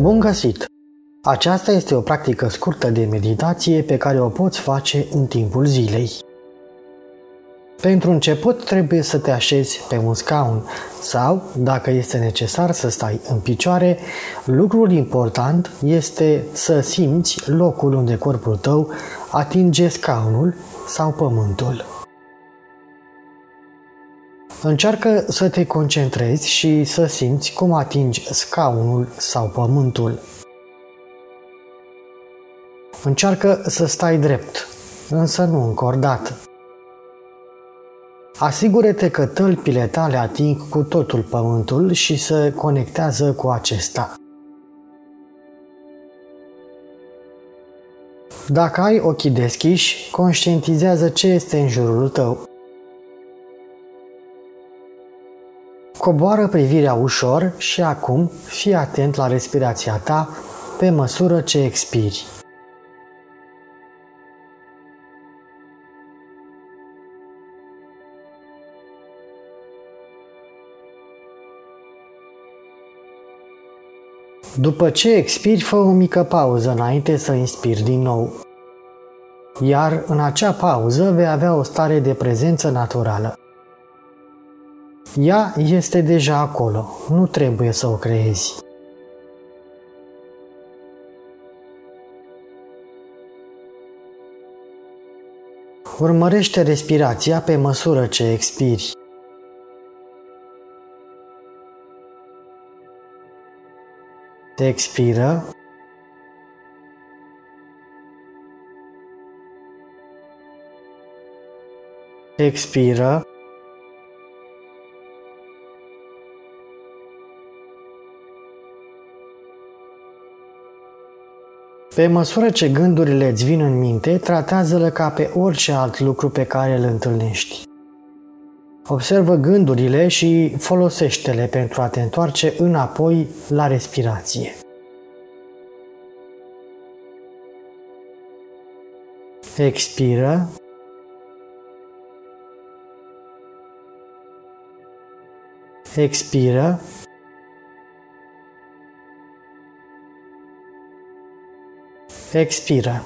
Bun găsit! Aceasta este o practică scurtă de meditație pe care o poți face în timpul zilei. Pentru început trebuie să te așezi pe un scaun sau, dacă este necesar să stai în picioare, lucrul important este să simți locul unde corpul tău atinge scaunul sau pământul. Încearcă să te concentrezi și să simți cum atingi scaunul sau pământul. Încearcă să stai drept, însă nu încordat. Asigură-te că tălpile tale ating cu totul pământul și se conectează cu acesta. Dacă ai ochii deschiși, conștientizează ce este în jurul tău. Coboară privirea ușor și acum fii atent la respirația ta pe măsură ce expiri. După ce expiri, fă o mică pauză înainte să inspiri din nou. Iar în acea pauză vei avea o stare de prezență naturală. Ea este deja acolo, nu trebuie să o creezi. Urmărește respirația pe măsură ce expiri. Expiră. Expiră. Pe măsură ce gândurile îți vin în minte, tratează-le ca pe orice alt lucru pe care îl întâlnești. Observă gândurile și folosește-le pentru a te întoarce înapoi la respirație. Expiră. Expiră. Expiră.